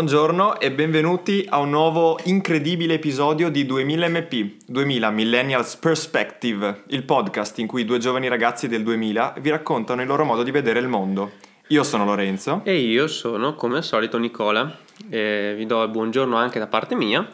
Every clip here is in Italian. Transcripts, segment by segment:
Buongiorno e benvenuti a un nuovo incredibile episodio di 2000 MP, 2000 Millennials Perspective, il podcast in cui due giovani ragazzi del 2000 vi raccontano il loro modo di vedere il mondo. Io sono Lorenzo. E io sono, come al solito, Nicola. Eh, vi do il buongiorno anche da parte mia.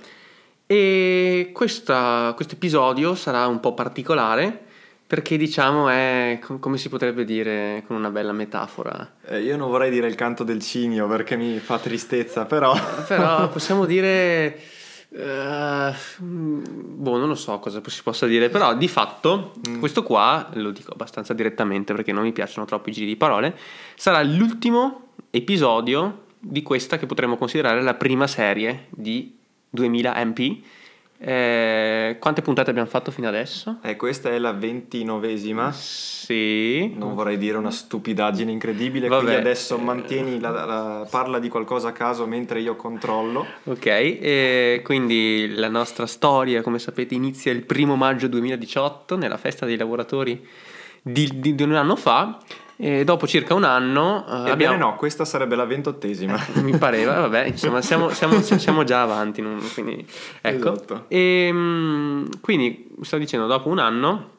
E questo episodio sarà un po' particolare perché diciamo è, come si potrebbe dire con una bella metafora? Eh, io non vorrei dire il canto del cigno perché mi fa tristezza, però... però possiamo dire... Uh, boh, non lo so cosa si possa dire, però di fatto mm. questo qua, lo dico abbastanza direttamente perché non mi piacciono troppo i giri di parole, sarà l'ultimo episodio di questa che potremmo considerare la prima serie di 2000 MP eh, quante puntate abbiamo fatto fino adesso? Eh, questa è la ventinovesima. Sì. Non vorrei dire una stupidaggine incredibile, Vabbè. quindi adesso mantieni la, la, parla di qualcosa a caso mentre io controllo. Ok, e quindi la nostra storia, come sapete, inizia il primo maggio 2018 nella festa dei lavoratori di, di, di un anno fa e dopo circa un anno... Uh, Ebbene abbiamo... no, questa sarebbe la ventottesima. Eh, mi pareva, vabbè, insomma siamo, siamo, siamo già avanti. Quindi, ecco. Esatto. E, ehm, quindi, sto dicendo, dopo un anno,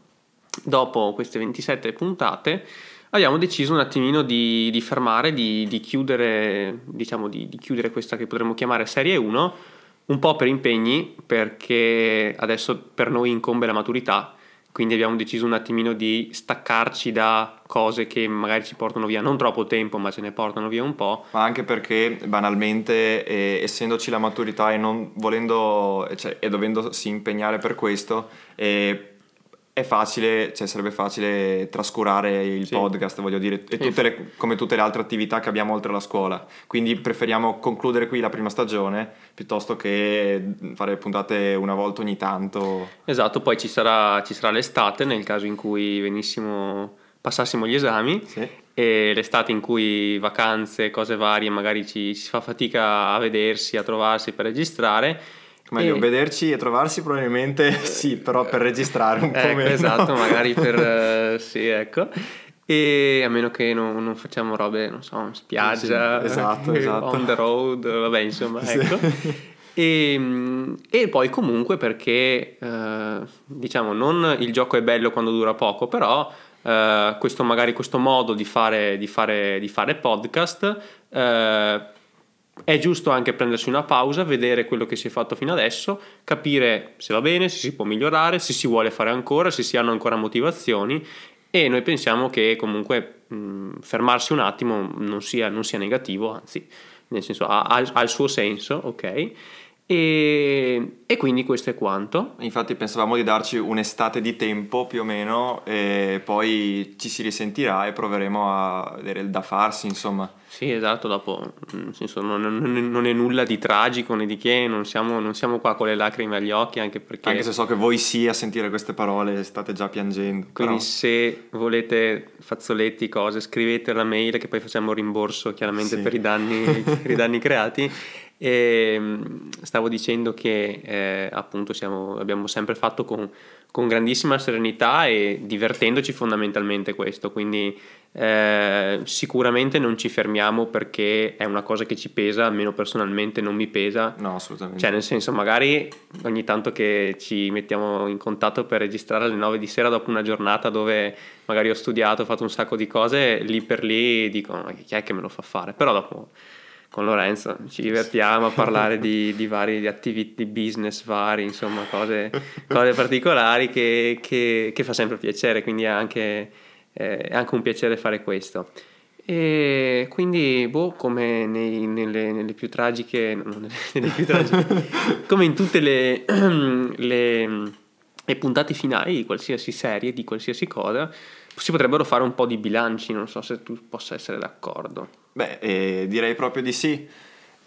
dopo queste 27 puntate, abbiamo deciso un attimino di, di fermare, di, di chiudere, diciamo, di, di chiudere questa che potremmo chiamare serie 1, un po' per impegni, perché adesso per noi incombe la maturità quindi abbiamo deciso un attimino di staccarci da cose che magari ci portano via non troppo tempo ma ce ne portano via un po'. Ma anche perché banalmente eh, essendoci la maturità e non volendo cioè, e dovendosi impegnare per questo eh, è facile, cioè sarebbe facile trascurare il sì. podcast, voglio dire, e tutte le, come tutte le altre attività che abbiamo oltre la scuola. Quindi preferiamo concludere qui la prima stagione piuttosto che fare puntate una volta ogni tanto. Esatto, poi ci sarà, ci sarà l'estate nel caso in cui venissimo, passassimo gli esami. Sì. E l'estate in cui vacanze, cose varie, magari ci, ci si fa fatica a vedersi, a trovarsi per registrare Meglio e... vederci e trovarsi probabilmente sì, però per registrare un po' ecco, meno. Esatto, magari per... Uh, sì, ecco. E a meno che non, non facciamo robe, non so, spiaggia, sì, esatto, esatto. on the road, vabbè, insomma, ecco. Sì. E, e, poi comunque perché, uh, diciamo, non il gioco è bello quando dura poco, però... Uh, questo magari questo modo di fare, di fare, di fare podcast uh, è giusto anche prendersi una pausa, vedere quello che si è fatto fino adesso, capire se va bene, se si può migliorare, se si vuole fare ancora, se si hanno ancora motivazioni e noi pensiamo che comunque mh, fermarsi un attimo non sia, non sia, negativo, anzi, nel senso ha, ha il suo senso, ok? E, e, quindi questo è quanto. Infatti pensavamo di darci un'estate di tempo più o meno e poi ci si risentirà e proveremo a vedere il da farsi, insomma. Sì, esatto, dopo nel senso, non, non, non, è nulla di tragico né di che, non siamo, non siamo, qua con le lacrime agli occhi anche perché... Anche se so che voi sì a sentire queste parole state già piangendo. Quindi però... se volete fazzoletti, cose, scrivete la mail che poi facciamo rimborso chiaramente sì. per, i danni, per i danni creati. E ehm, stavo dicendo che eh, appunto siamo, abbiamo sempre fatto con, con, grandissima serenità e divertendoci fondamentalmente questo, quindi eh, sicuramente non ci fermiamo perché è una cosa che ci pesa, almeno personalmente non mi pesa. No, assolutamente. Cioè nel senso magari ogni tanto che ci mettiamo in contatto per registrare alle 9 di sera dopo una giornata dove magari ho studiato, ho fatto un sacco di cose, lì per lì dico ma chi è che me lo fa fare? Però dopo con Lorenzo ci divertiamo a parlare di, di vari di attività, di business vari, insomma, cose, cose particolari che, che, che, fa sempre piacere, quindi è anche, è anche un piacere fare questo. E quindi, boh, come nei, nelle, nelle, più tragiche, no, nelle, nelle più tragiche come in tutte le, le, le puntate finali di qualsiasi serie, di qualsiasi cosa, si potrebbero fare un po' di bilanci, non so se tu possa essere d'accordo. Beh, eh, direi proprio di sì.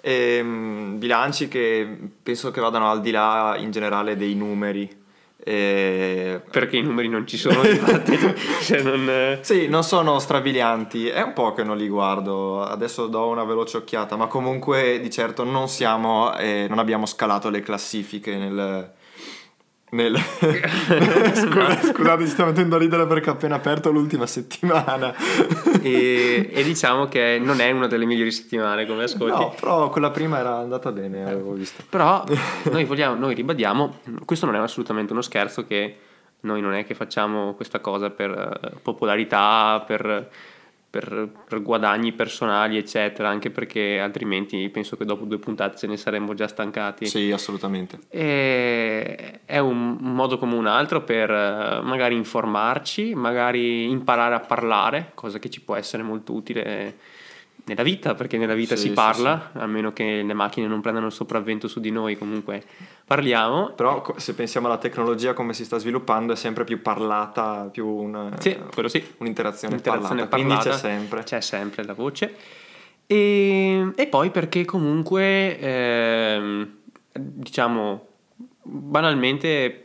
E, ehm, bilanci che penso che vadano al di là in generale dei numeri. E... Perché i numeri non ci sono, infatti. cioè non... Sì, non sono strabilianti. È un po' che non li guardo. Adesso do una veloce occhiata, ma comunque di certo non siamo, eh, non abbiamo scalato le classifiche nel, Nel... Scusa, scusate, ci sto mettendo a ridere perché ho appena aperto l'ultima settimana. e, e, diciamo che non è una delle migliori settimane come ascolti. No, però quella prima era andata bene, avevo visto. Però noi, vogliamo, noi ribadiamo, questo non è assolutamente uno scherzo che noi non è che facciamo questa cosa per eh, popolarità, per per, per, guadagni personali, eccetera, anche perché altrimenti penso che dopo due puntate ce ne saremmo già stancati. Sì, assolutamente. E è un modo come un altro per eh, magari informarci, magari imparare a parlare, cosa che ci può essere molto utile nella vita, perché nella vita sì, si parla, sì, sì. a meno che le macchine non prendano il sopravvento su di noi, comunque parliamo. Però se pensiamo alla tecnologia come si sta sviluppando è sempre più parlata, più una, sì, quello sì. un'interazione, un'interazione parlata, parlata, quindi c'è sempre. C'è sempre la voce. E, e poi perché comunque, eh, diciamo, banalmente,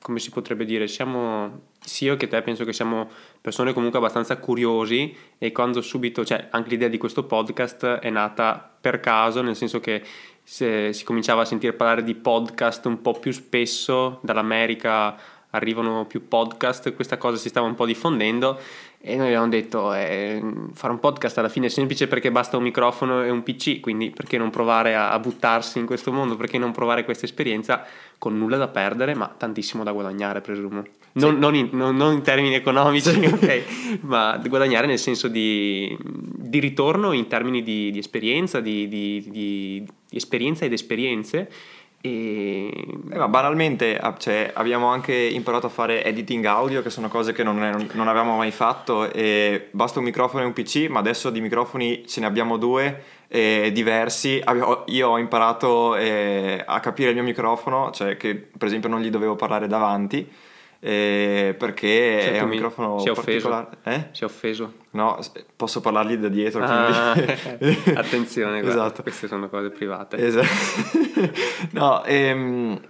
come si potrebbe dire, siamo sia io che te penso che siamo persone comunque abbastanza curiosi e quando subito, cioè anche l'idea di questo podcast è nata per caso, nel senso che si cominciava a sentire parlare di podcast un po' più spesso, dall'America arrivano più podcast, questa cosa si stava un po' diffondendo e noi abbiamo detto eh, fare un podcast alla fine è semplice perché basta un microfono e un PC, quindi perché non provare a, a buttarsi in questo mondo, perché non provare questa esperienza con nulla da perdere ma tantissimo da guadagnare presumo. Non, sì. non, in, non, non in, termini economici, sì. okay, ma guadagnare nel senso di, di ritorno in termini di, di esperienza, di, di esperienza ed esperienze e... Eh, ma banalmente ah, cioè, abbiamo anche imparato a fare editing audio, che sono cose che non, è, non, avevamo mai fatto. E basta un microfono e un PC, ma adesso di microfoni ce ne abbiamo due eh, diversi. Io ho imparato eh, a capire il mio microfono, cioè che per esempio non gli dovevo parlare davanti eh, perché cioè, è un microfono si è particolare. Eh? Si è offeso? No, posso parlargli da dietro. Ah, attenzione, guarda, esatto. queste sono cose private. Esatto. no, ehm,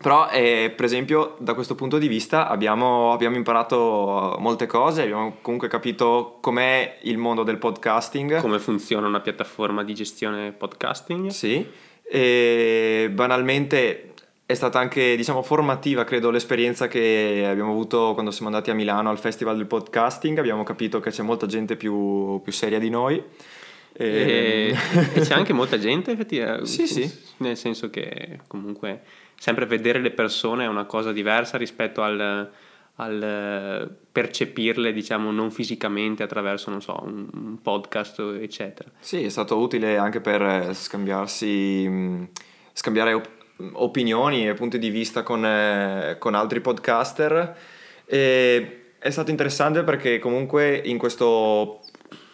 però eh, per esempio da questo punto di vista abbiamo, abbiamo, imparato molte cose, abbiamo comunque capito com'è il mondo del podcasting. Come funziona una piattaforma di gestione podcasting. Sì, e banalmente è stata anche, diciamo, formativa, credo, l'esperienza che abbiamo avuto quando siamo andati a Milano al Festival del Podcasting. Abbiamo capito che c'è molta gente più, più seria di noi. E... e, c'è anche molta gente, effettivamente. Sì, sì. Nel senso che comunque sempre vedere le persone è una cosa diversa rispetto al, al percepirle, diciamo, non fisicamente attraverso, non so, un, un podcast, eccetera. Sì, è stato utile anche per scambiarsi, scambiare opinioni e punti di vista con, eh, con altri podcaster. E è stato interessante perché comunque in questo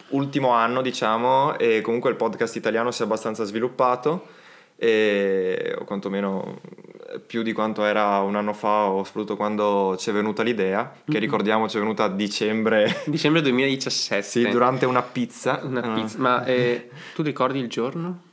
ultimo anno, diciamo, e comunque il podcast italiano si è abbastanza sviluppato, e, o quantomeno più di quanto era un anno fa o soprattutto quando ci è venuta l'idea, che ricordiamo ci è venuta a dicembre... Dicembre 2017. Sì, durante una pizza. Una pizza. Uh. Ma eh, tu ricordi il giorno?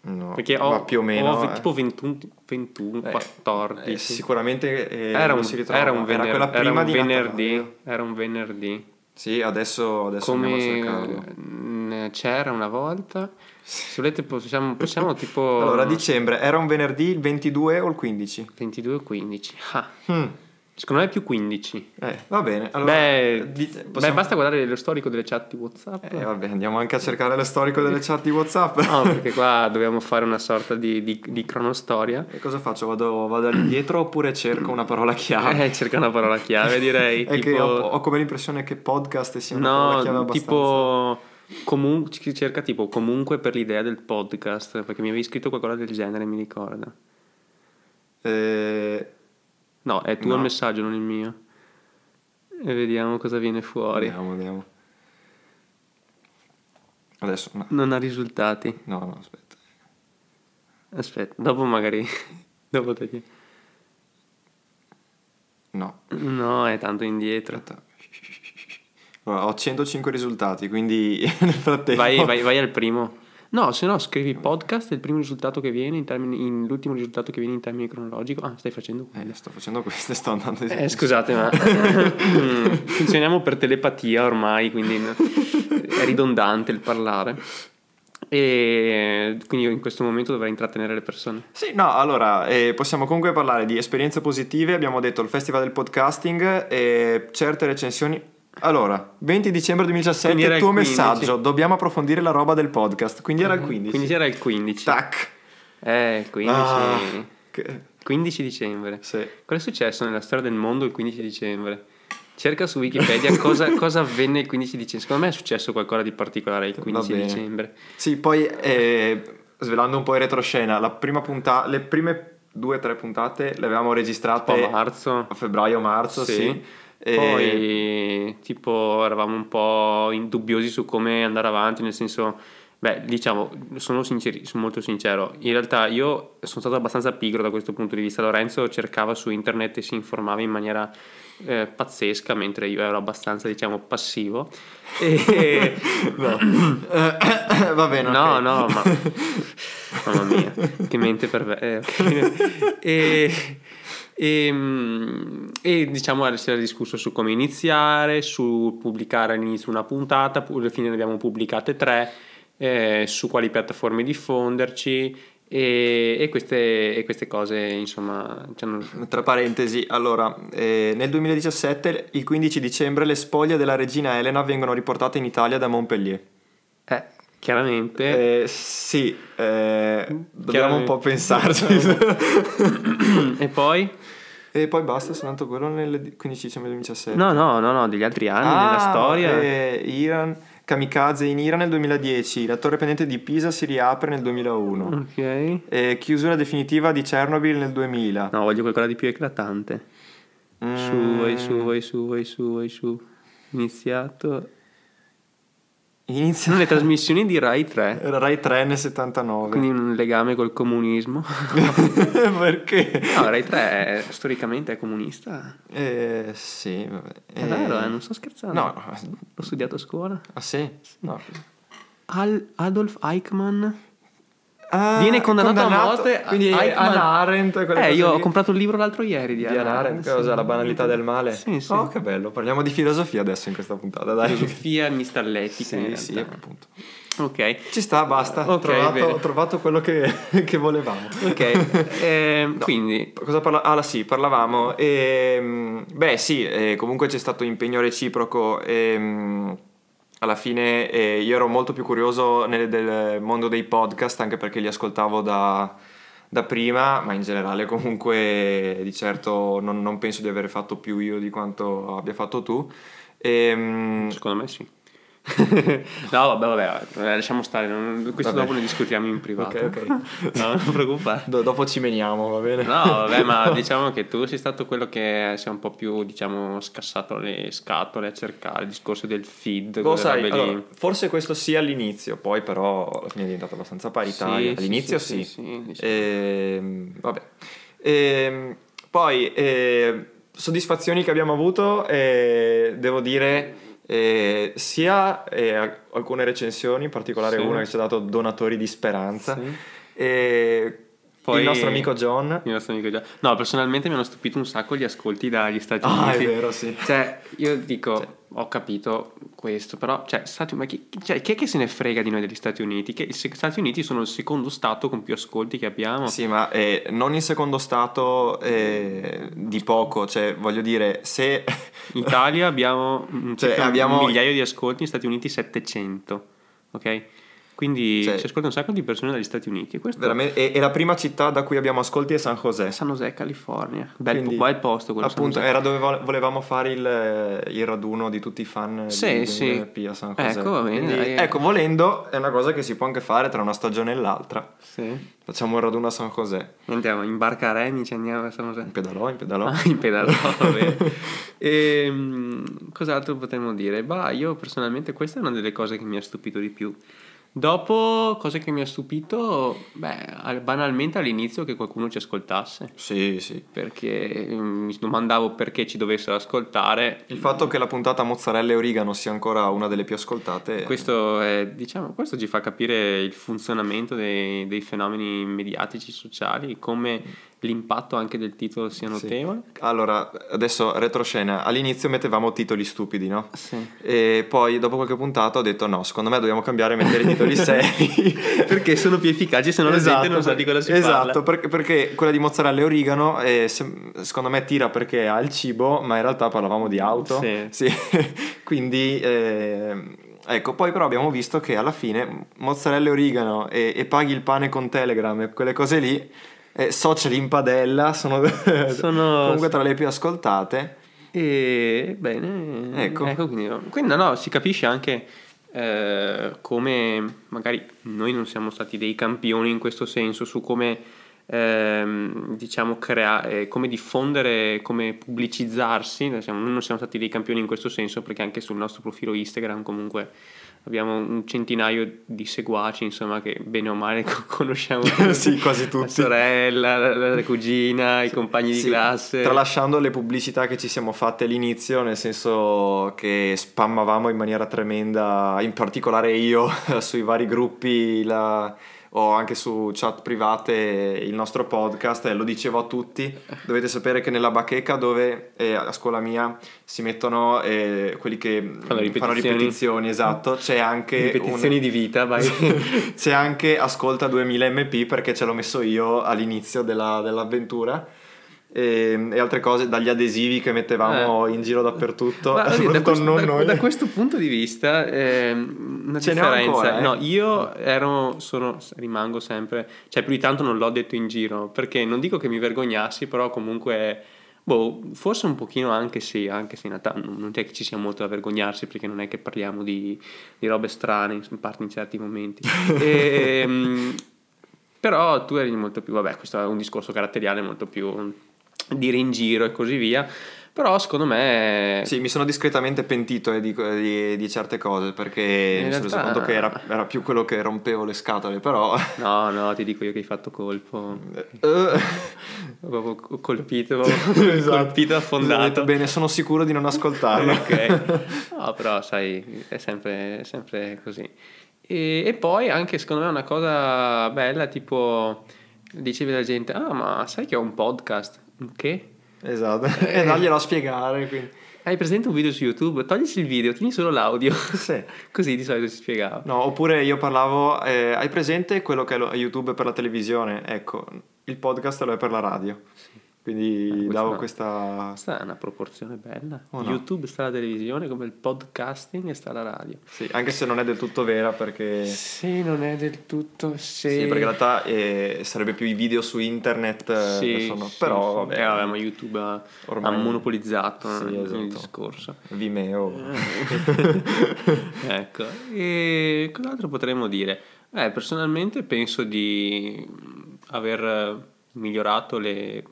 No, perché ho, più o meno ho tipo 21, 21 eh, 14 eh, sicuramente eh, era, un, era, un vener- era, era un venerdì era un venerdì. Sì adesso, adesso Come c'era una volta. Se volete possiamo, possiamo tipo allora dicembre era un venerdì il 22 o il 15 22 o 15 ah. Hmm. Secondo me è più 15. Eh, va bene. Allora, beh, possiamo... beh, basta guardare lo storico delle chat di WhatsApp. Eh, vabbè, andiamo anche a cercare lo storico delle chat di WhatsApp. no, perché qua dobbiamo fare una sorta di, di, di cronostoria. E cosa faccio? Vado, vado all'indietro oppure cerco una parola chiave? Eh, cerca una parola chiave, direi. è tipo... che ho, ho, come l'impressione che podcast sia una no, parola chiave abbastanza... tipo... Comunque, cerca tipo comunque per l'idea del podcast, perché mi avevi scritto qualcosa del genere, mi ricorda. Eh... No, è tuo no. il messaggio, non il mio. E vediamo cosa viene fuori. Vediamo, vediamo. Adesso no. Non ha risultati. No, no, aspetta. Aspetta, dopo magari... dopo te No. No, è tanto indietro. Aspetta. ho 105 risultati, quindi nel frattempo... Vai, vai, vai al primo. No, se no scrivi podcast, è il primo risultato che viene in termini, in, l'ultimo risultato che viene in termini cronologico. Ah, stai facendo quello. Eh, sto facendo questo e sto andando di Eh, scusate, ma funzioniamo per telepatia ormai, quindi è ridondante il parlare. E quindi io in questo momento dovrei intrattenere le persone. Sì, no, allora eh, possiamo comunque parlare di esperienze positive. Abbiamo detto il Festival del Podcasting e certe recensioni. Allora, 20 dicembre Quindi 2017, era il tuo 15. messaggio. Dobbiamo approfondire la roba del podcast. Quindi era il 15. Quindi era il 15. Tac. Eh, il 15. Ah, che- 15 dicembre. Sì. Cosa è successo nella storia del mondo il 15 dicembre? Cerca su Wikipedia cosa, cosa avvenne il 15 dicembre. Secondo me è successo qualcosa di particolare il 15 bene. dicembre. Sì, poi eh, svelando un po' in retroscena, la prima punta- le prime due o tre puntate le avevamo registrate a marzo. a febbraio-marzo, sì. Sì. E- Poi, tipo, eravamo un po' dubbiosi su come andare avanti, nel senso, beh, diciamo, sono, sinceri, sono molto sincero. In realtà io sono stato abbastanza pigro da questo punto di vista. Lorenzo cercava su internet e si informava in maniera eh, pazzesca, mentre io ero abbastanza, diciamo, passivo. E, No. Eh, Va bene, No, ok. no, ma mamma mia, che mente perversa. e, e, mm, e, diciamo si era discusso su come iniziare, su pubblicare all'inizio una puntata, pu- alla fine ne abbiamo pubblicate tre, eh, su quali piattaforme diffonderci e, e queste, e queste cose insomma ci hanno- Tra parentesi, allora, eh, nel 2017, il 15 dicembre, le spoglie della regina Elena vengono riportate in Italia da Montpellier. Chiaramente Eh, sì, eh, dobbiamo un po' pensarci. e poi e poi basta, soltanto quello nel 15 dicembre 2017. no no no no degli altri anni della Ah, storia eh, Iran, kamikaze in Iran nel 2010, la torre pendente di Pisa si riapre nel 2001, ok e chiusura definitiva di Chernobyl nel 2000. No, voglio qualcosa di più eclatante. Su, Mm, vai su, vai su, vai su, vai su. Iniziato. Inizia Sono le trasmissioni di Rai 3, Era Rai 3 nel 79. quindi un legame col comunismo. Perché? No, Rai 3 è, storicamente è comunista. Eh, sì, vabbè. È vero, eh, non sto scherzando. No, L'ho studiato a scuola. ah sì? No. Al- Adolf Eichmann. Ah, Viene condannato, a morte. Quindi Eichmann- Anna Arendt, Eh, io ho lì. comprato il libro l'altro ieri di di Hannah Hannah Arendt, cosa? sì. La banalità del male? Sì, sì. Oh, che bello. Parliamo di filosofia adesso in questa puntata, dai. Filosofia mistalletica. in Sì, sì, appunto. Ok. Ci sta, basta. Ho Ok, trovato, ho trovato quello che, che volevamo. Ok. ehm, Quindi, Cosa parla- Ah, sì, parlavamo. ehm, beh, sì, eh, comunque c'è stato impegno reciproco. ehm, alla fine eh, io ero molto più curioso nel- del mondo dei podcast, anche perché li ascoltavo da, da prima, ma in generale comunque di certo non, non penso di aver fatto più io di quanto abbia fatto tu. Ehm, Secondo me sì. no, vabbè, vabbè, eh, lasciamo stare. non- questo Vabbè. dopo ne discutiamo in privato. Ok, ok. No, non preoccupare. do- dopo ci meniamo, va bene? No, vabbè, ma diciamo che tu sei stato quello che si è un po' più, diciamo, scassato le scatole a cercare il discorso del feed. Lo sai, allora, forse questo sì all'inizio, poi però alla fine è diventato abbastanza paritario. Sì, all'inizio sì, sì. sì, diciamo. Ehm, vabbè. Ehm, poi, eh, soddisfazioni che abbiamo avuto, eh, devo dire, eh, sia eh, alcune recensioni, in particolare Sì. una che ci ha dato donatori di speranza, Sì. e Poi- il nostro amico John. Il nostro amico Gian- No, personalmente mi hanno stupito un sacco gli ascolti dagli Stati Ah, è Uniti. vero, sì. Cioè, io dico, ho capito questo, però, cioè, Stati, ma chi, cioè, chi è che se ne frega di noi degli Stati Uniti? Che gli Stati Uniti sono il secondo stato con più ascolti che abbiamo. Sì, ma eh, non in secondo stato eh, di poco, cioè voglio dire, se... In Italia abbiamo, Cioè, circa abbiamo- un migliaio di ascolti, negli Stati Uniti 700, ok? Quindi Cioè- si ascolta un sacco di persone dagli Stati Uniti. E e, e la prima città da cui abbiamo ascolti è San José. San José, California. Bel, Quindi, bel posto quello Appunto, era dove vo- volevamo fare il, il raduno di tutti i fan Sì, di sì. MLP a San José. Ecco, va bene, Quindi, dai. ecco, volendo, è una cosa che si può anche fare tra una stagione e l'altra. Sì. Facciamo un raduno a San José. Andiamo in barca a remi, ci andiamo a San José. In pedalò, in pedalò. Ah, in pedalò, vabbè. Ehm, cos'altro potremmo dire? Bah, io personalmente questa è una delle cose che mi ha stupito di più. Dopo, cosa che mi ha stupito, beh, al- banalmente all'inizio che qualcuno ci ascoltasse, Sì, sì. perché mm, mi domandavo perché ci dovessero ascoltare. Il fatto che la puntata mozzarella e origano sia ancora una delle più ascoltate. Questo, è, diciamo, questo ci fa capire il funzionamento dei, dei fenomeni mediatici sociali, come l'impatto anche del titolo sia Sì. notevole. Allora, adesso retroscena. All'inizio mettevamo titoli stupidi, no? Sì. E poi dopo qualche puntata ho detto no, secondo me dobbiamo cambiare e mettere i titoli titoli seri. perché sono più efficaci se non esatto, la gente non sa di cosa si esatto, parla. Esatto, perché, perché, quella di mozzarella e origano eh, se, secondo me tira perché ha il cibo, ma in realtà parlavamo di auto. Sì. sì. Quindi... Eh, Ecco, poi però abbiamo visto che alla fine mozzarella e origano e, e paghi il pane con Telegram e quelle cose lì, eh, social in padella sono, sono comunque tra le più ascoltate. E bene, ecco, ecco quindi, quindi no, si capisce anche eh, come magari noi non siamo stati dei campioni in questo senso su come ehm, diciamo creare, come diffondere, come pubblicizzarsi. Noi, siamo, noi non siamo stati dei campioni in questo senso perché anche sul nostro profilo Instagram comunque abbiamo un centinaio di seguaci, insomma, che bene o male conosciamo sì, quasi tutti. La sorella, la, la cugina, i compagni sì, di classe. Tralasciando le pubblicità che ci siamo fatte all'inizio, nel senso che spammavamo in maniera tremenda, in particolare io, sui vari gruppi la o anche su chat private il nostro podcast e lo dicevo a tutti. Dovete sapere che nella bacheca dove eh, a scuola mia si mettono eh, quelli che fanno ripetizioni, fanno ripetizioni. esatto. C'è anche ripetizioni un... di vita vai. c'è anche ascolta 2000 mp perché ce l'ho messo io all'inizio della, dell'avventura e, e, altre cose, dagli adesivi che mettevamo eh. in giro dappertutto. Ma, da, questo, da, da, questo, punto di vista, eh, una Ce differenza. Ancora, eh? No, io ero, sono, rimango sempre, cioè più di tanto non l'ho detto in giro, perché non dico che mi vergognassi, però comunque... Boh, forse un pochino anche sì, anche se in realtà non è che ci sia molto da vergognarsi perché non è che parliamo di, di robe strane, in parte in certi momenti. e, ehm, però tu eri molto più, vabbè, questo è un discorso caratteriale molto più dire in giro e così via. Però secondo me... Sì, mi sono discretamente pentito eh, di, di, di, certe cose perché in mi realtà... sono reso conto che era, era, più quello che rompevo le scatole, però... No, no, ti dico io che hai fatto colpo. Uh. Ho colpito, esatto. colpito affondato. Bene, sono sicuro di non ascoltarlo. ok. No, però sai, è sempre, sempre così. E, e poi anche secondo me una cosa bella, tipo dicevi alla gente, ah ma sai che ho un podcast? Che? Esatto, e darglielo a spiegare. Quindi. Hai presente un video su YouTube? Toglici il video, tieni solo l'audio. Sì. Così di solito si spiegava. No, oppure io parlavo, eh, hai presente quello che è YouTube per la televisione? Ecco, il podcast lo è per la radio. Sì. Quindi eh, davo questa... Questa è una proporzione bella. Oh, no. YouTube sta alla televisione come il podcasting e sta alla radio. Sì, anche se non è del tutto vera perché... Sì, non è del tutto... Sì, sì perché in realtà eh, sarebbe più i video su internet. Eh, sì, sono... sì però vabbè, eh, vabbè, ma YouTube ha, Ormai... ha monopolizzato sì, esatto. il discorso. Vimeo. ecco. E cos'altro potremmo dire? Eh, personalmente penso di aver migliorato le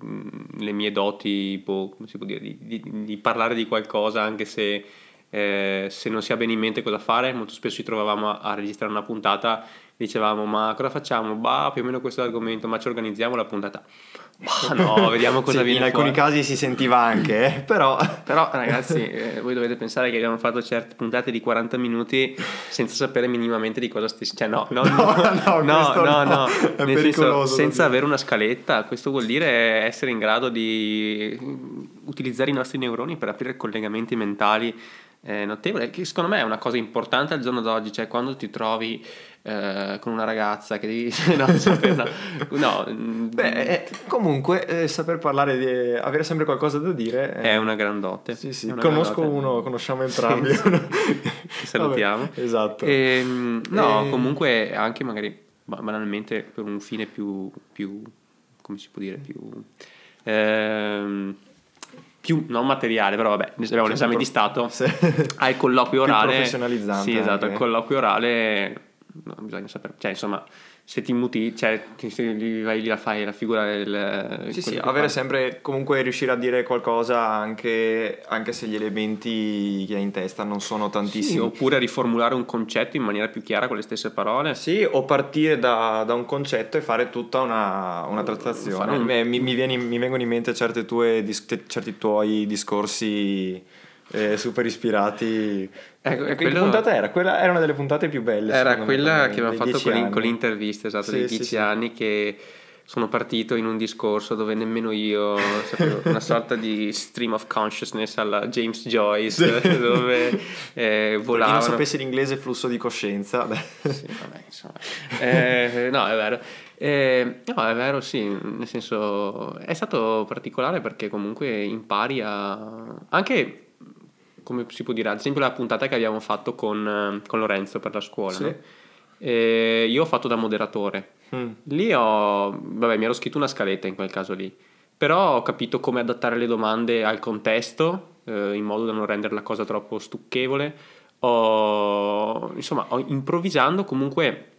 le mie doti, boh, come si può dire, di, di, di parlare di qualcosa anche se, eh, se, non si ha bene in mente cosa fare. Molto spesso ci trovavamo a, a registrare una puntata dicevamo ma cosa facciamo? Bah, più o meno questo è l'argomento, ma ci organizziamo la puntata. Ma no, vediamo cosa sì, viene In alcuni fuori. casi si sentiva anche, eh, però... però ragazzi, eh, voi dovete pensare che abbiamo fatto certe puntate di 40 minuti senza sapere minimamente di cosa stessi... Cioè no, no, no, no, no, no, no. Nel senso, senza avere una scaletta, questo vuol dire essere in grado di utilizzare i nostri neuroni per aprire collegamenti mentali eh, notevoli, che secondo me è una cosa importante al giorno d'oggi, cioè quando ti trovi eh, con una ragazza che devi no, no, no. Mm, Beh, eh, comunque eh, saper parlare di avere sempre qualcosa da dire è, una grandotte sì sì conosco grandotte. uno conosciamo entrambi sì, salutiamo Vabbè, esatto e, ehm, no comunque anche magari banalmente per un fine più, più come si può dire più ehm, più non materiale, però vabbè, abbiamo l'esame di Stato, sì. hai colloquio orale. Professionalizzante. Sì, esatto, il colloquio orale no, bisogna sapere, cioè insomma se ti muti, cioè ti, vai lì la fai la figura del... Sì, sì, avere sempre, comunque riuscire a dire qualcosa anche, anche, se gli elementi che hai in testa non sono tantissimi. Sì, oppure riformulare un concetto in maniera più chiara con le stesse parole. Sì, o partire da, da un concetto e fare tutta una, una trattazione. Un... Mi, mi, viene, mi, vengono in mente tue, certi tuoi discorsi eh, super ispirati. Ecco, quello... Che puntata era? Quella era una delle puntate più belle. Era quella me, che avevamo fatto con, con, l'intervista, esatto, sì, dei 10 sì, anni sì. che sono partito in un discorso dove nemmeno io sapevo, una sorta di stream of consciousness alla James Joyce dove eh, volava. chi non sapesse l'inglese flusso di coscienza. Sì, vabbè, insomma. Eh, no, è vero. Eh, no, è vero, sì, nel senso è stato particolare perché comunque impari a... anche come si può dire, ad esempio la puntata che abbiamo fatto con, con Lorenzo per la scuola. Sì. No? io ho fatto da moderatore. Mm. Lì ho, vabbè, mi ero scritto una scaletta in quel caso lì, però ho capito come adattare le domande al contesto eh, in modo da non rendere la cosa troppo stucchevole. Ho, insomma, ho improvvisando comunque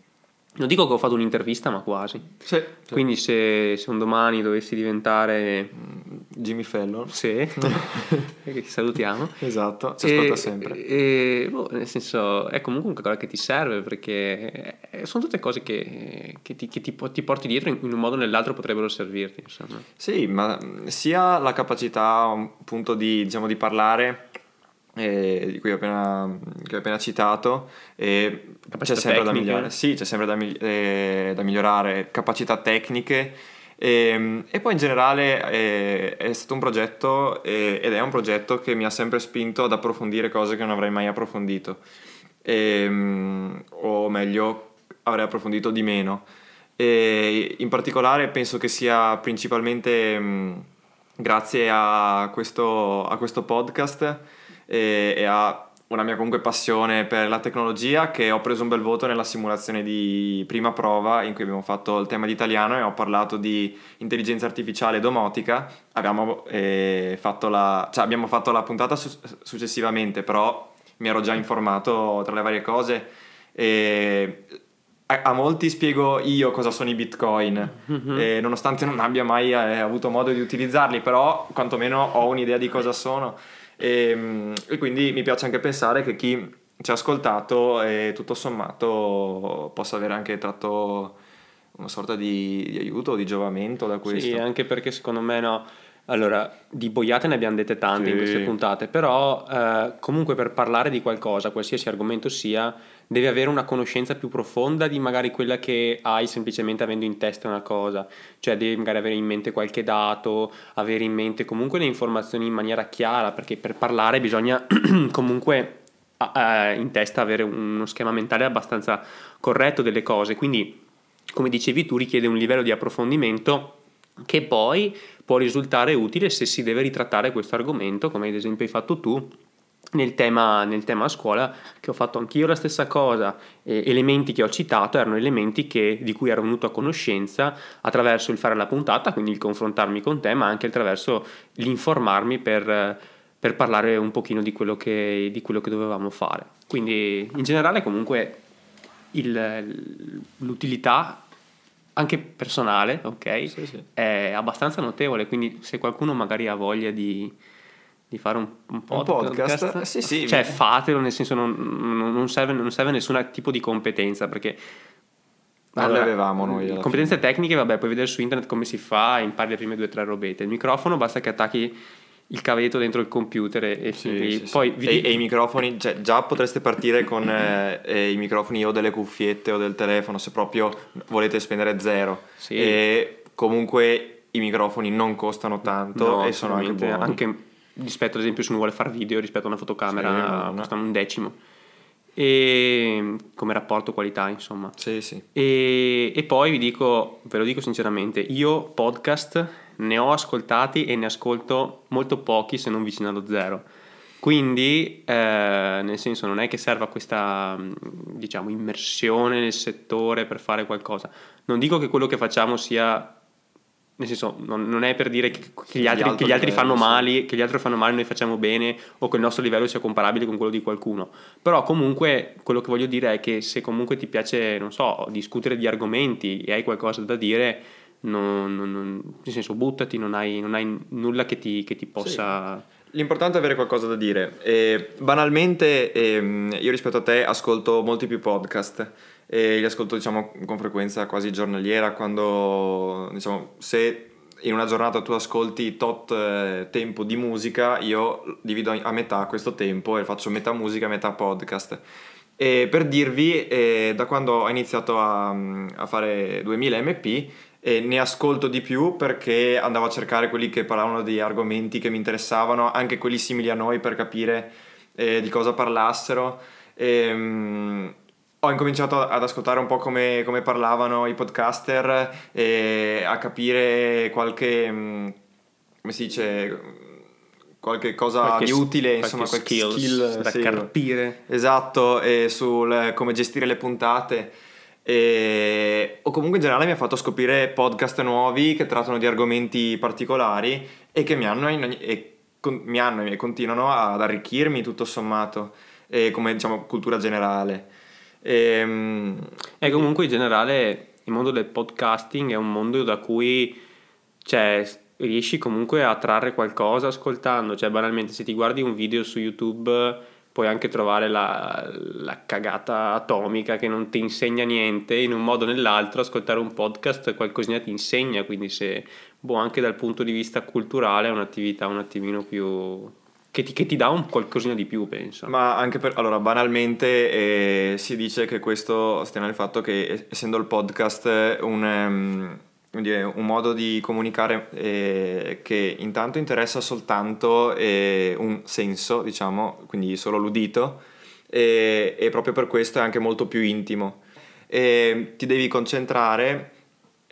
non dico che ho fatto un'intervista, ma quasi. Sì, sì. Quindi se, se, un domani dovessi diventare... Mm, Jimmy Fallon. Sì, che salutiamo. Esatto, ci ascolta sempre. E, boh, nel senso, è comunque una cosa che ti serve perché sono tutte cose che, che, ti, che ti, ti, porti dietro in un modo o nell'altro potrebbero servirti. Insomma. Sì, ma sia la capacità appunto di, diciamo, di parlare eh, di cui ho appena, che ho appena citato, e c'è sempre tecniche. da migliorare. Sì, c'è sempre da, eh, da migliorare capacità tecniche. E, ehm, e, poi in generale eh, è stato un progetto eh, ed è un progetto che mi ha sempre spinto ad approfondire cose che non avrei mai approfondito, e, ehm, o meglio, avrei approfondito di meno. E in particolare penso che sia principalmente mh, grazie a questo, a questo podcast e, e a una mia comunque passione per la tecnologia che ho preso un bel voto nella simulazione di prima prova in cui abbiamo fatto il tema di italiano e ho parlato di intelligenza artificiale e domotica. Abbiamo, eh, fatto, la, cioè abbiamo fatto la puntata su- successivamente, però mi ero già informato tra le varie cose e a, a molti spiego io cosa sono i bitcoin, mm-hmm. nonostante non abbia mai eh, avuto modo di utilizzarli, però quantomeno ho un'idea di cosa sono. E, ehm, e quindi mi piace anche pensare che chi ci ha ascoltato e tutto sommato possa avere anche tratto una sorta di, di aiuto, di giovamento da questo. Sì, anche perché secondo me no. Allora, di boiate ne abbiamo dette tante sì. in queste puntate, però eh, comunque per parlare di qualcosa, qualsiasi argomento sia, devi avere una conoscenza più profonda di magari quella che hai semplicemente avendo in testa una cosa, cioè devi magari avere in mente qualche dato, avere in mente comunque le informazioni in maniera chiara, perché per parlare bisogna comunque in testa avere uno schema mentale abbastanza corretto delle cose, quindi come dicevi tu richiede un livello di approfondimento che poi può risultare utile se si deve ritrattare questo argomento, come ad esempio hai fatto tu, nel tema, nel tema a scuola, che ho fatto anch'io la stessa cosa, eh, elementi che ho citato erano elementi che, di cui ero venuto a conoscenza attraverso il fare la puntata, quindi il confrontarmi con te, ma anche attraverso l'informarmi per, per parlare un pochino di quello, che, di quello che dovevamo fare. Quindi in generale comunque il, l'utilità anche personale, ok, sì, sì. è abbastanza notevole, quindi se qualcuno magari ha voglia di di fare un, un podcast, un podcast? Sì, sì, cioè fatelo nel senso non, non, serve, non serve nessun tipo di competenza perché non allora, le avevamo noi. Competenze fine. tecniche, vabbè, puoi vedere su internet come si fa, impari le prime due o tre robette. Il microfono basta che attacchi il cavetto dentro il computer e, sì, sì, poi sì. E, e, i microfoni, cioè, già potreste partire con eh, eh, i microfoni o delle cuffiette o del telefono se proprio volete spendere zero. E comunque i microfoni non costano tanto no, e sono anche buoni. Anche rispetto ad esempio se uno vuole fare video rispetto a una fotocamera sì, costano un decimo. E come rapporto qualità insomma. Sì sì. E, e, poi vi dico ve lo dico sinceramente io podcast ne ho ascoltati e ne ascolto molto pochi se non vicino allo zero. Quindi eh, nel senso non è che serva questa diciamo immersione nel settore per fare qualcosa. Non dico che quello che facciamo sia nel senso, non, non, è per dire che, che, gli, altri, che gli altri fanno male, che gli altri fanno male, noi facciamo bene o che il nostro livello sia comparabile con quello di qualcuno. Però comunque quello che voglio dire è che se comunque ti piace, non so, discutere di argomenti e hai qualcosa da dire, non, non, nel senso buttati, non hai, non hai nulla che ti, che ti possa... Sì. L'importante è avere qualcosa da dire. E, banalmente, ehm, io rispetto a te ascolto molti più podcast e li ascolto diciamo con frequenza quasi giornaliera quando diciamo se in una giornata tu ascolti tot eh, tempo di musica io divido a metà questo tempo e faccio metà musica metà podcast e per dirvi eh, da quando ho iniziato a, a fare 2000 mp e ne ascolto di più perché andavo a cercare quelli che parlavano di argomenti che mi interessavano, anche quelli simili a noi per capire eh, di cosa parlassero. E, um, ho incominciato ad ascoltare un po' come, come parlavano i podcaster e a capire qualche, um, come si dice, qualche cosa Qualche di utile, insomma, qualche skill da sì, carpire. Esatto, e sul come gestire le puntate. E- o comunque in generale mi ha fatto scoprire podcast nuovi che trattano di argomenti particolari e che mi hanno, ogni- e con- mi hanno e continuano ad arricchirmi tutto sommato, e come diciamo cultura generale. Ehm, E comunque in generale il mondo del podcasting è un mondo da cui cioè, riesci comunque a trarre qualcosa ascoltando, cioè banalmente se ti guardi un video su YouTube puoi anche trovare la, la cagata atomica che non ti insegna niente, in un modo o nell'altro ascoltare un podcast qualcosina ti insegna, quindi se, boh, anche dal punto di vista culturale è un'attività un attimino più... che ti, che ti dà un qualcosina di più, penso. Ma anche per, allora, banalmente eh, si dice che questo stia nel fatto che eh, essendo il podcast un, ehm, come dire, un modo di comunicare eh, che intanto interessa soltanto eh, un senso, diciamo, quindi solo l'udito, e, e proprio per questo è anche molto più intimo. E ti devi concentrare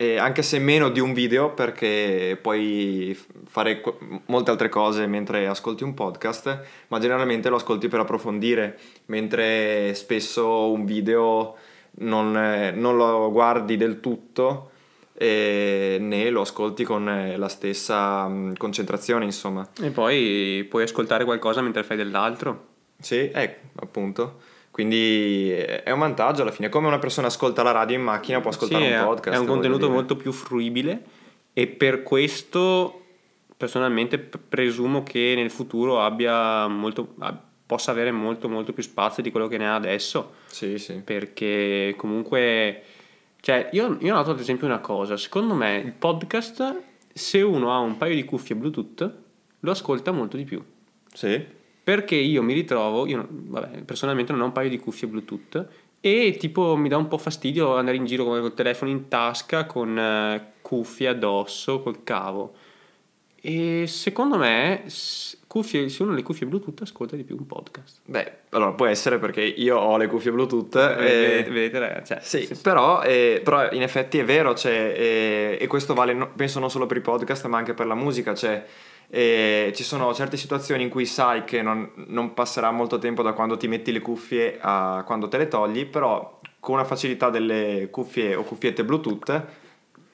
eh, anche se meno di un video perché puoi fare qu- molte altre cose mentre ascolti un podcast, ma generalmente lo ascolti per approfondire, mentre spesso un video non, eh, non lo guardi del tutto e né lo ascolti con eh, la stessa mh, concentrazione, insomma. E poi puoi ascoltare qualcosa mentre fai dell'altro. Sì, ecco, appunto. Quindi eh, è un vantaggio alla fine, come una persona ascolta la radio in macchina può ascoltare Sì, un podcast. È un contenuto dire. molto più fruibile e per questo personalmente presumo che nel futuro abbia molto, possa avere molto molto più spazio di quello che ne ha adesso Sì, sì. perché comunque cioè io, io noto ad esempio una cosa secondo me il podcast se uno ha un paio di cuffie bluetooth lo ascolta molto di più Sì. Perché io mi ritrovo, io vabbè, personalmente non ho un paio di cuffie Bluetooth e tipo mi dà un po' fastidio andare in giro con il telefono in tasca con eh, cuffie addosso col cavo. E secondo me, cuffie, se uno ha le cuffie Bluetooth ascolta di più un podcast. Beh, allora può essere perché io ho le cuffie Bluetooth. Vedete, e- vedete, ragazzi, cioè, Sì, sì, sì. Però, eh, però in effetti è vero, cioè, eh, e questo vale no- penso non solo per i podcast ma anche per la musica, cioè, eh, ci sono certe situazioni in cui sai che non, non passerà molto tempo da quando ti metti le cuffie a quando te le togli, però con una facilità delle cuffie o cuffiette Bluetooth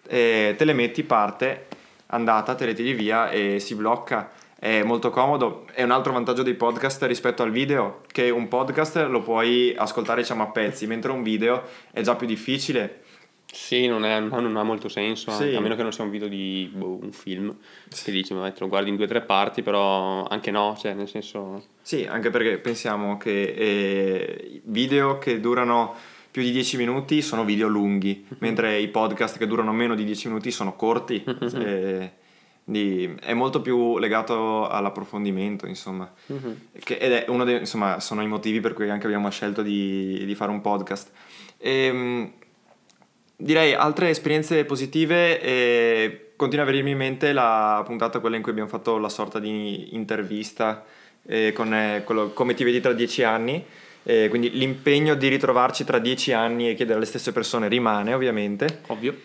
eh, te le metti, parte, andata, te le tiri via e si blocca. È molto comodo. È un altro vantaggio dei podcast rispetto al video, che un podcast lo puoi ascoltare diciamo a pezzi, mentre un video è già più difficile. Sì, non, è- no, non ha molto senso, Sì. a meno che non sia un video di boh, un film, che dici, vabbè, te lo guardi in due o tre parti, però anche no, cioè nel senso... Sì, anche perché pensiamo che eh, video che durano più di 10 minuti sono video lunghi, mentre i podcast che durano meno di 10 minuti sono corti. eh, di- è molto più legato all'approfondimento, insomma. Che- ed è uno dei, insomma, sono i motivi per cui anche abbiamo scelto di, di fare un podcast. Ehm, direi altre esperienze positive. eh, continua a venirmi in mente la puntata, quella in cui abbiamo fatto la sorta di intervista eh, con eh, quello, come ti vedi tra dieci anni. Eh, quindi l'impegno di ritrovarci tra dieci anni e chiedere alle stesse persone rimane, ovviamente. Ovvio.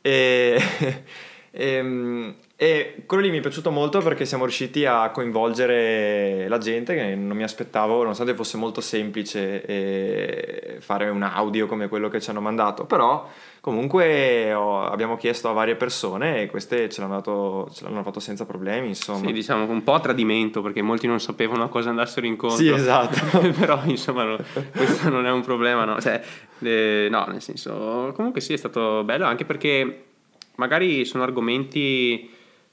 E, ehm, e quello lì mi è piaciuto molto perché siamo riusciti a coinvolgere la gente che non mi aspettavo, nonostante fosse molto semplice fare un audio come quello che ci hanno mandato, però comunque ho- abbiamo chiesto a varie persone e queste ce l'hanno, dato- ce l'hanno fatto senza problemi, insomma. Sì, diciamo un po' a tradimento perché molti non sapevano a cosa andassero incontro. Sì, esatto. Però insomma, no, questo non è un problema, no? Cioè, eh, no, nel senso, comunque sì, è stato bello anche perché magari sono argomenti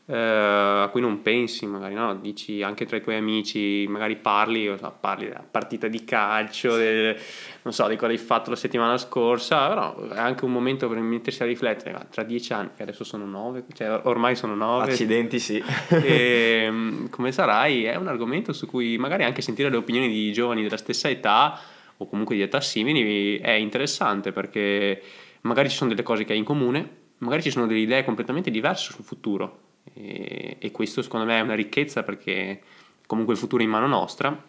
eh, a cui non pensi, magari no? Dici anche tra i tuoi amici, magari parli, so, parli della partita di calcio, del- non so, di cosa hai fatto la settimana scorsa, però è anche un momento per mettersi a riflettere, ma tra dieci anni, che adesso sono nove, cioè ormai sono nove, Accidenti, sì. e mm, come sarai è un argomento su cui magari anche sentire le opinioni di giovani della stessa età o comunque di età simili è interessante perché magari ci sono delle cose che hai in comune magari ci sono delle idee completamente diverse sul futuro e, e questo secondo me è una ricchezza perché comunque il futuro è in mano nostra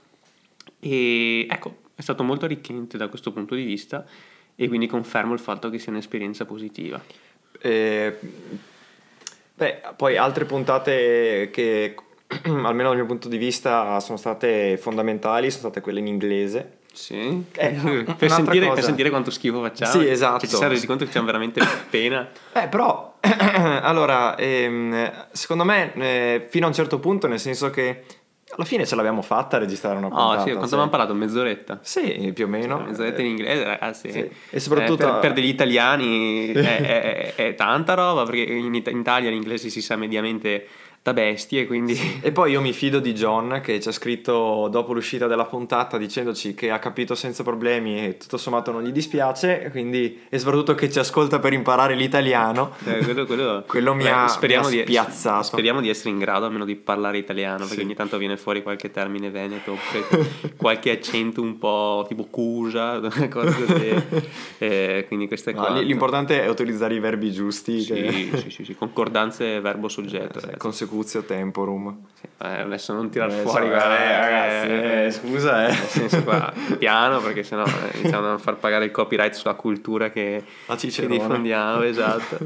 e ecco, è stato molto arricchente da questo punto di vista e quindi confermo il fatto che sia un'esperienza positiva. Eh, beh, poi altre puntate che almeno dal mio punto di vista sono state fondamentali, sono state quelle in inglese. Sì, eh, per, sentire, per, sentire, quanto schifo facciamo. Sì, esatto. Cioè, ci siamo resi conto che facciamo veramente pena. Eh, però, allora, ehm, secondo me, eh, fino a un certo punto, nel senso che alla fine ce l'abbiamo fatta a registrare una puntata. Oh, sì, quanto sì. abbiamo parlato? Mezz'oretta? Sì, più o meno. Cioè, mezz'oretta in inglese, ragazzi. Sì. E soprattutto... Eh, per, per, degli italiani è, è, è, tanta roba, perché in, in Italia l'inglese si sa mediamente da bestie, quindi... E poi io mi fido di John che ci ha scritto dopo l'uscita della puntata dicendoci che ha capito senza problemi e tutto sommato non gli dispiace, quindi... e soprattutto che ci ascolta per imparare l'italiano. Eh, quello, quello... quello mi, Beh, ha, speriamo mi ha spiazzato. Di, speriamo di essere in grado almeno di parlare italiano, perché sì. ogni tanto viene fuori qualche termine veneto, qualche accento un po' tipo cusa, cose così. Eh, quindi queste no, cose... L'importante è utilizzare i verbi giusti. Sì, che... sì, sì, sì, concordanze verbo-soggetto. Eh, consecutio temporum. Eh, adesso non tirar eh, fuori, eh, ragazzi, eh, eh, scusa, eh. Nel senso qua, piano, perché sennò iniziamo a far pagare il copyright sulla cultura che, che diffondiamo, esatto.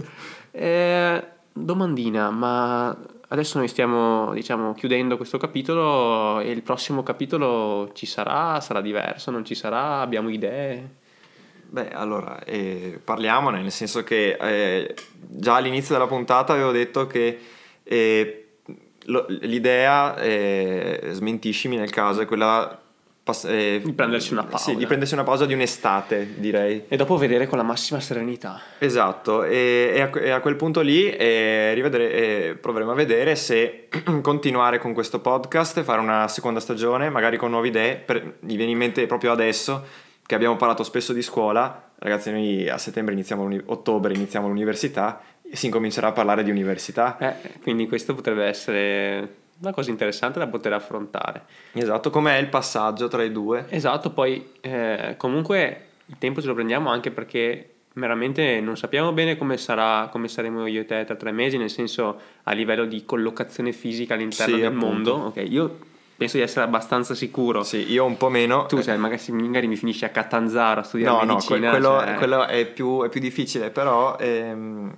domandina, ma adesso noi stiamo, diciamo, chiudendo questo capitolo e il prossimo capitolo ci sarà, sarà diverso, non ci sarà, abbiamo idee? Beh, allora, eh, parliamone, nel senso che eh, già all'inizio della puntata avevo detto che e lo, l'idea, eh, smentiscimi nel caso, è quella Pass- eh, di prendersi una pausa. Sì, di prendersi una pausa di un'estate, direi. E dopo vedere con la massima serenità. Esatto, e, e, a, e a, quel punto lì eh, eh, proveremo a vedere se continuare con questo podcast e fare una seconda stagione, magari con nuove idee. Per, mi viene in mente proprio adesso che abbiamo parlato spesso di scuola. Ragazzi, noi a settembre iniziamo, ottobre iniziamo l'università si incomincerà a parlare di università. Eh, quindi questo potrebbe essere una cosa interessante da poter affrontare. Esatto, com'è il passaggio tra i due? Esatto, poi eh, comunque il tempo ce lo prendiamo anche perché veramente non sappiamo bene come, sarà, come saremo io e te tra tre mesi, nel senso a livello di collocazione fisica all'interno sì, del appunto. mondo. Okay, io penso di essere abbastanza sicuro. Sì, io un po' meno. Tu, cioè, magari, magari mi finisci a Catanzaro a studiare no, medicina. No, quello, cioè... quello è, più, è, più, difficile, però... Ehm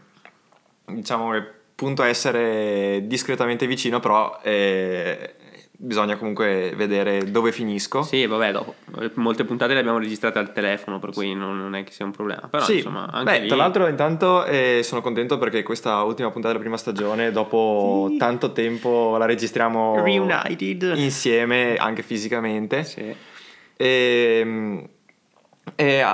diciamo che punto a essere discretamente vicino, però eh, bisogna comunque vedere dove finisco. Sì, vabbè, dopo. Molte puntate le abbiamo registrate al telefono, per cui non, non è che sia un problema. Però, sì, insomma, anche beh, lì... tra l'altro intanto eh, sono contento perché questa ultima puntata della prima stagione, dopo sì. tanto tempo la registriamo Reunited. insieme, anche fisicamente. Sì. E, ehm, e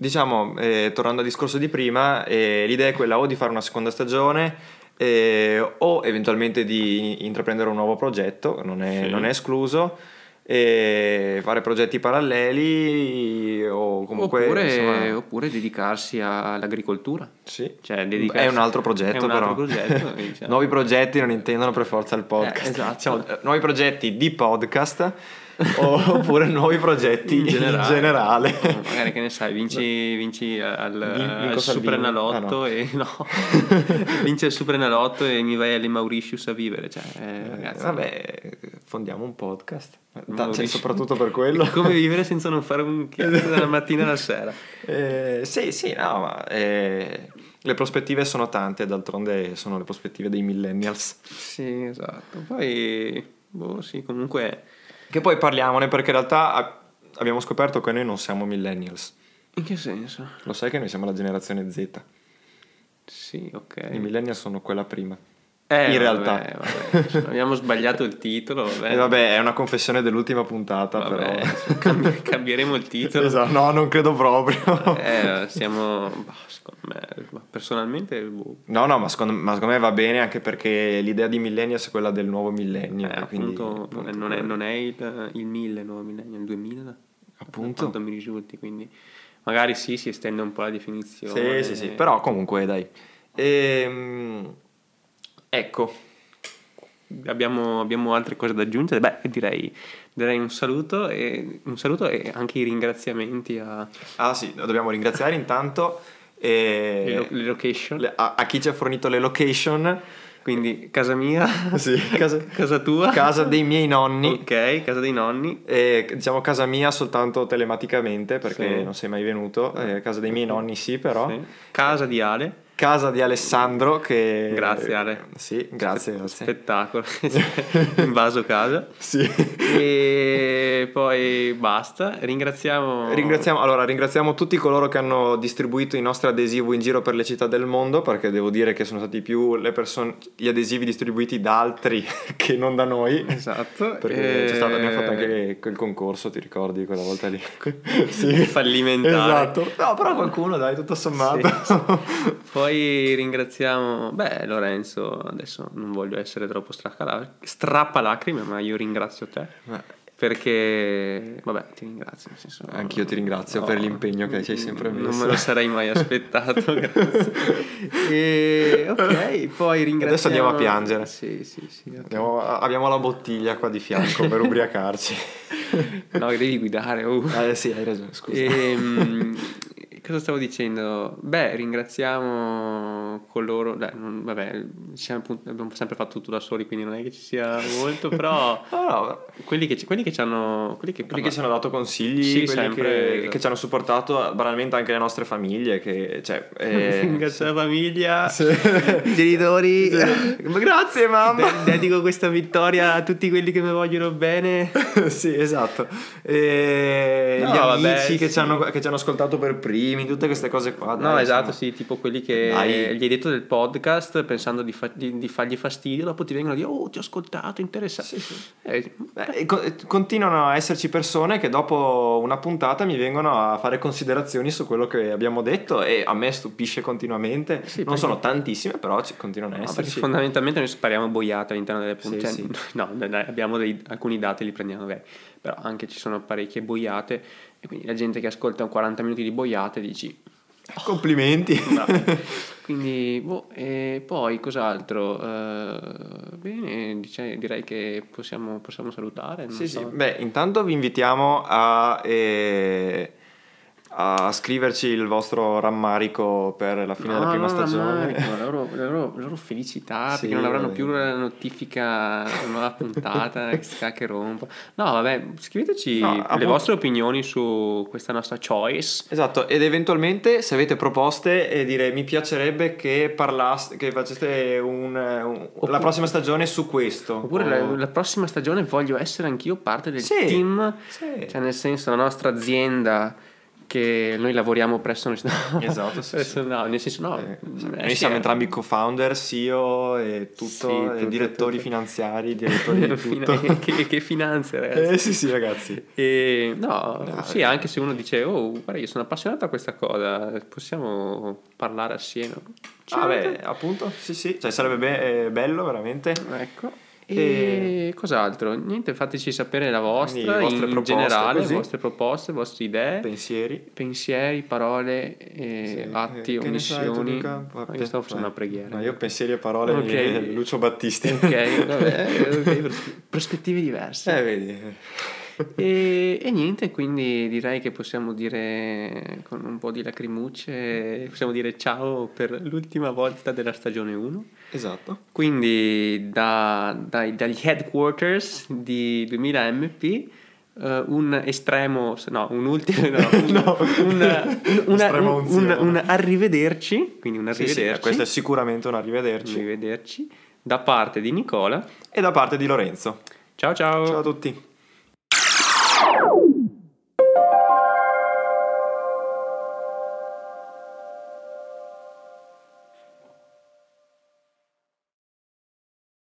diciamo, eh, tornando al discorso di prima, eh, l'idea è quella o di fare una seconda stagione eh, o eventualmente di intraprendere un nuovo progetto, non è, sì. non è escluso, fare progetti paralleli o comunque oppure, insomma... oppure dedicarsi all'agricoltura sì. cioè, dedicarsi... è un altro progetto un però altro progetto, diciamo. nuovi progetti non intendono per forza il podcast eh, esatto. diciamo, nuovi progetti di podcast oppure nuovi progetti in generale, in generale. Oh, magari che ne sai vinci, vinci al, al Supernalotto ah, no. e no. Vinci il Supernalotto e mi vai alle Mauritius a vivere cioè, eh, ragazzi, vabbè fondiamo un podcast. Cioè, soprattutto per quello. Come vivere senza non fare un cazzo dalla mattina alla sera. Eh, sì sì no ma eh, le prospettive sono tante d'altronde sono le prospettive dei millennials. Sì esatto. Poi boh sì comunque che poi parliamone perché in realtà abbiamo scoperto che noi non siamo millennials. In che senso? Lo sai che noi siamo la generazione Z. Sì, ok. I millennials sono quella prima. Eh, in vabbè, realtà vabbè. abbiamo sbagliato il titolo. Vabbè. Eh, vabbè, è una confessione dell'ultima puntata, vabbè, però. Cambi- cambieremo il titolo. Esatto, no, non credo proprio. Eh, siamo. Me, personalmente. Boh. No, no, ma secondo, ma secondo, me va bene anche perché l'idea di millennials è quella del nuovo millennio. Eh, quindi, appunto, appunto, non è, non è il, il 1000 il nuovo millennio, il 2000. Appunto. Quanto mi risulti, quindi. Magari sì, si estende un po' la definizione. Sì, sì, sì, però comunque dai. Ehm, ecco, Abbiamo, abbiamo, altre cose da aggiungere? Beh, direi, direi un, saluto e, un saluto e anche i ringraziamenti a... Ah sì, dobbiamo ringraziare intanto E Le, lo- le location. le- a, a chi ci ha fornito le location, Quindi casa mia, sì, casa, casa tua. casa dei miei nonni. Ok, casa dei nonni. E, diciamo casa mia soltanto telematicamente perché Sì. non sei mai venuto, Eh, casa dei miei nonni sì però, Sì. Casa di Ale. Casa di Alessandro che... Grazie, Ale. Sì, grazie, grazie. Spettacolo. Invaso casa. Sì. E poi basta. Ringraziamo. Ringraziamo, allora, ringraziamo tutti coloro che hanno distribuito i nostri adesivi in giro per le città del mondo, perché devo dire che sono stati più le persone, gli adesivi distribuiti da altri che non da noi. Esatto. Perché c'è stato, abbiamo fatto Eh, anche quel concorso, ti ricordi quella volta lì? sì. Fallimentare. Esatto. No, però qualcuno, dai, tutto sommato. Poi ringraziamo, beh, Lorenzo, adesso non voglio essere troppo strappalacrime, ma io ringrazio te Beh, perché, vabbè, ti ringrazio. Nel senso, Anch'io ti ringrazio no, per l'impegno che ci hai sempre messo. Non me lo sarei mai aspettato, grazie. E, ok, poi ringraziamo... Adesso andiamo a piangere. Sì, sì, sì. ok. Abbiamo, abbiamo la bottiglia qua di fianco per ubriacarci. No, devi guidare. uh. Eh sì, hai ragione, scusa. Ehm, cosa stavo dicendo? Beh, ringraziamo coloro. Beh, non- vabbè, appunto- abbiamo sempre fatto tutto da soli, quindi non è che ci sia molto, però No, no, quelli che, ci- quelli che ci hanno. Quelli che, quelli che ci hanno dato consigli, Sì, quelli sempre, che, esatto. che ci hanno supportato, banalmente anche le nostre famiglie, che, cioè, eh, Ringrazio la famiglia, sì. i genitori. Grazie mamma! De- dedico questa vittoria a tutti quelli che mi vogliono bene. sì, esatto. E No, gli vabbè, amici che, sì. ci hanno, che ci hanno ascoltato per primi, tutte queste cose qua. No, dai, esatto, insomma. sì, tipo quelli che Dai. gli hai detto del podcast pensando di, fa- di- di fargli fastidio, dopo ti vengono a dire, oh, ti ho ascoltato, interessante. Sì, sì. Eh, Beh, co- continuano a esserci persone che dopo una puntata mi vengono a fare considerazioni su quello che abbiamo detto e a me stupisce continuamente. Sì, non perché- sono tantissime, però ci continuano a No, esserci. fondamentalmente noi spariamo boiate all'interno delle puntate. Cioè, No, abbiamo dei- alcuni dati li prendiamo veri, però anche ci sono parecchie boiate e quindi la gente che ascolta un 40 minuti di boiate dici... Complimenti. "Bravo". quindi, boh, e poi cos'altro? Eh, bene, dice- direi che possiamo, possiamo salutare. Sì, so. sì. Beh, intanto vi invitiamo a, eh, a scriverci il vostro rammarico per la fine No, della prima stagione. la loro, la loro- la loro felicità Sì, perché non avranno più la notifica nuova puntata che rompa no vabbè scriveteci No, le appunto- vostre opinioni su questa nostra choice Esatto, ed eventualmente se avete proposte e dire mi piacerebbe che parlaste, che faceste un, un- la prossima stagione su questo. oppure O- la, la prossima stagione voglio essere anch'io parte del Sì, team sì. cioè nel senso la nostra azienda che noi lavoriamo presso no, Esatto, sì, presso- sì. no nel senso no Eh, eh, noi siamo eh. entrambi co-founder, CEO e tutto, Sì, e tutto, direttori tutto. finanziari, direttori di tutto. che, che finanze ragazzi eh sì sì ragazzi. E, no, Dai. sì, anche se uno dice, oh, guarda, io sono appassionato a questa cosa, possiamo parlare assieme. Ah beh, appunto, sì sì, cioè sarebbe be- eh, bello veramente. Ecco. E cos'altro? Niente, fateci sapere la vostra, Quindi, in proposte, generale, così. le vostre proposte, le vostre idee, Pensieri. pensieri, parole, eh, Sì, atti, eh, omissioni. Io stavo facendo una preghiera. No, io pensieri e parole Ok. mi- Lucio Battisti. Ok, vabbè, ok, pros- prospettive diverse. Eh, vedi. E, e niente, quindi direi che possiamo dire con un po' di lacrimucce, possiamo dire ciao per l'ultima volta della stagione 1. Esatto. Quindi da- dai- dagli headquarters di 2000 MP eh, un estremo, no, un ultimo, no, un, No. un- una- un- un- arrivederci, quindi un Sì, sì, arrivederci, questo è sicuramente un un arrivederci. arrivederci da parte di Nicola. E da parte di Lorenzo. Ciao ciao! Ciao a tutti.